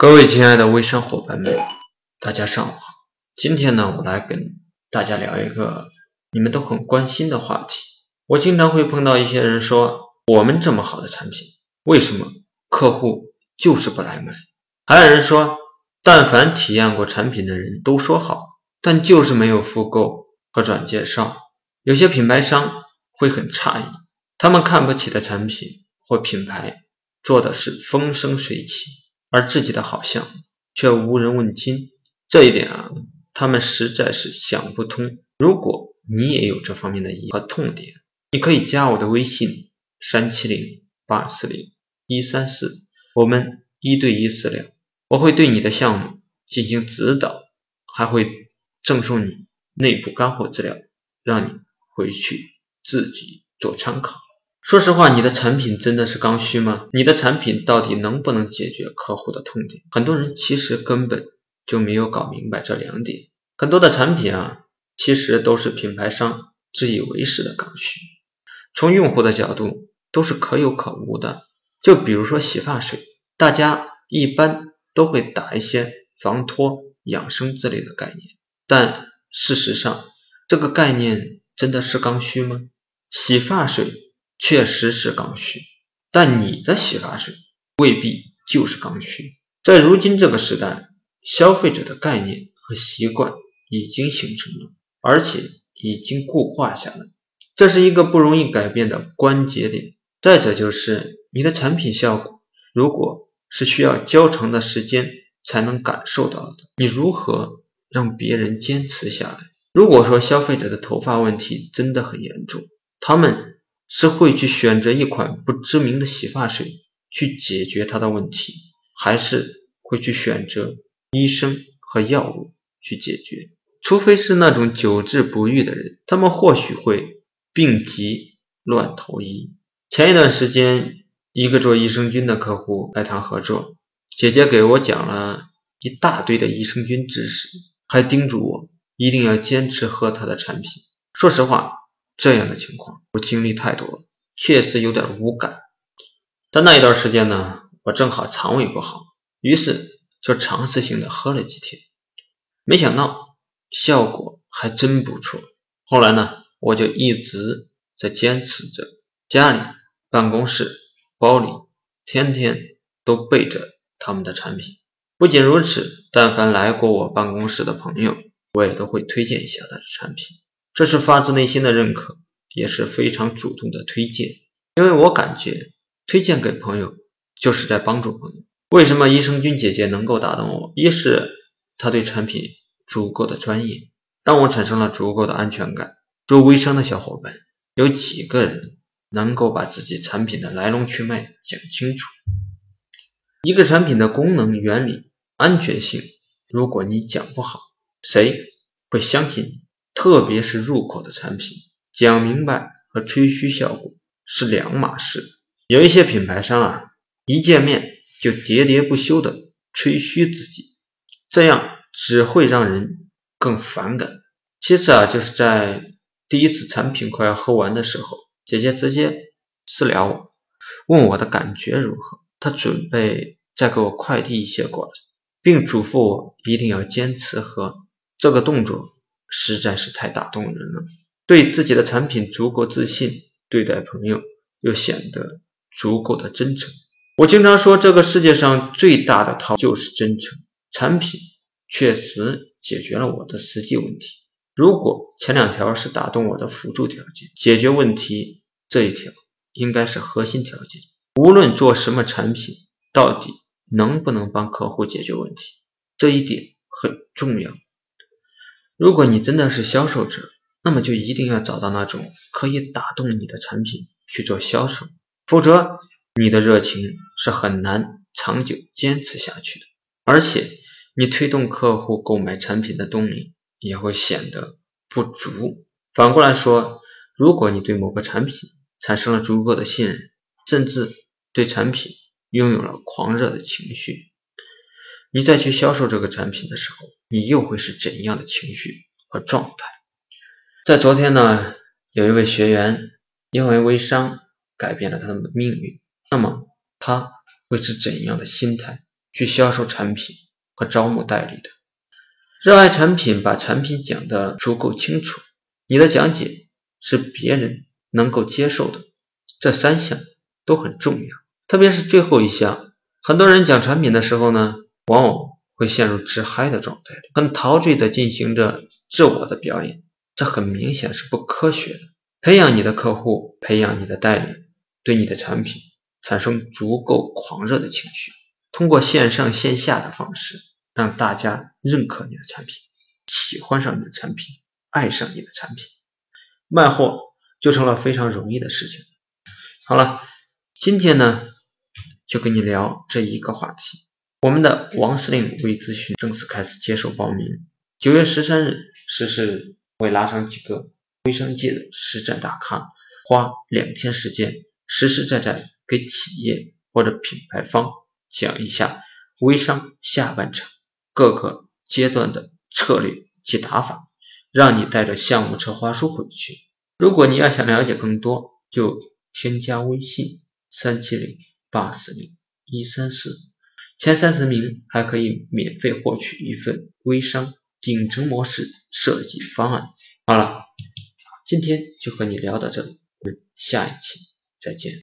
各位亲爱的微商伙伴们，大家上午好。今天呢，我来跟大家聊一个你们都很关心的话题。我经常会碰到一些人说，我们这么好的产品，为什么客户就是不来买？还有人说，但凡体验过产品的人都说好，但就是没有复购和转介绍。有些品牌商会很诧异，他们看不起的产品或品牌做的是风生水起。而自己的好项目却无人问津，这一点啊，他们实在是想不通。如果你也有这方面的疑和痛点，你可以加我的微信：三七零八四零一三四，我们一对一私聊，我会对你的项目进行指导，还会赠送你内部干货资料，让你回去自己做参考。说实话，你的产品真的是刚需吗？你的产品到底能不能解决客户的痛点？很多人其实根本就没有搞明白这两点。很多的产品啊，其实都是品牌商自以为是的刚需，从用户的角度都是可有可无的。就比如说洗发水，大家一般都会打一些防脱、养生之类的概念，但事实上，这个概念真的是刚需吗？洗发水。确实是刚需，但你的洗发水未必就是刚需。在如今这个时代，消费者的概念和习惯已经形成了，而且已经固化下来，这是一个不容易改变的关节点。再者就是你的产品效果，如果是需要较长的时间才能感受到的，你如何让别人坚持下来？如果说消费者的头发问题真的很严重，他们。是会去选择一款不知名的洗发水去解决他的问题，还是会去选择医生和药物去解决？除非是那种久治不愈的人，他们或许会病急乱投医。前一段时间，一个做益生菌的客户来谈合作，姐姐给我讲了一大堆的益生菌知识，还叮嘱我一定要坚持喝他的产品。说实话。这样的情况我经历太多了，确实有点无感。但那一段时间呢，我正好肠胃不好，于是就尝试性的喝了几天，没想到效果还真不错。后来呢，我就一直在坚持着，家里、办公室、包里天天都备着他们的产品。不仅如此，但凡来过我办公室的朋友，我也都会推荐一下他的产品。这是发自内心的认可，也是非常主动的推荐，因为我感觉推荐给朋友就是在帮助朋友。为什么益生菌姐姐能够打动我？一是她对产品足够的专业，让我产生了足够的安全感。做微商的小伙伴，有几个人能够把自己产品的来龙去脉讲清楚？一个产品的功能、原理、安全性，如果你讲不好，谁会相信你？特别是入口的产品，讲明白和吹嘘效果是两码事。有一些品牌商啊，一见面就喋喋不休的吹嘘自己，这样只会让人更反感。其次啊，就是在第一次产品快要喝完的时候，姐姐直接私聊我，问我的感觉如何，她准备再给我快递一些过来，并嘱咐我一定要坚持喝。这个动作。实在是太打动人了，对自己的产品足够自信，对待朋友又显得足够的真诚。我经常说，这个世界上最大的套就是真诚。产品确实解决了我的实际问题。如果前两条是打动我的辅助条件，解决问题这一条应该是核心条件。无论做什么产品，到底能不能帮客户解决问题，这一点很重要。如果你真的是销售者，那么就一定要找到那种可以打动你的产品去做销售，否则你的热情是很难长久坚持下去的，而且你推动客户购买产品的动力也会显得不足。反过来说，如果你对某个产品产生了足够的信任，甚至对产品拥有了狂热的情绪，你再去销售这个产品的时候，你又会是怎样的情绪和状态？在昨天呢，有一位学员因为微商改变了他们的命运，那么他会是怎样的心态去销售产品和招募代理的。热爱产品，把产品讲得足够清楚，你的讲解是别人能够接受的。这三项都很重要，特别是最后一项。很多人讲产品的时候呢，往往会陷入自嗨的状态里，很陶醉的进行着自我的表演，这很明显是不科学的。培养你的客户，培养你的代理，对你的产品产生足够狂热的情绪，通过线上线下的方式。让大家认可你的产品，喜欢上你的产品，爱上你的产品，卖货就成了非常容易的事情。好了，今天呢就跟你聊这一个话题。我们的王司令微咨询正式开始接受报名，九月十三日实施，会拉上几个微商界的实战大咖，花两天时间，实实在在给企业或者品牌方讲一下微商下半场。各个阶段的策略及打法，让你带着项目策划书回去。如果你要想了解更多，就添加微信三七零八四零一三四，前三十名还可以免费获取一份微商顶层模式设计方案。好了，今天就和你聊到这里，我们下一期再见。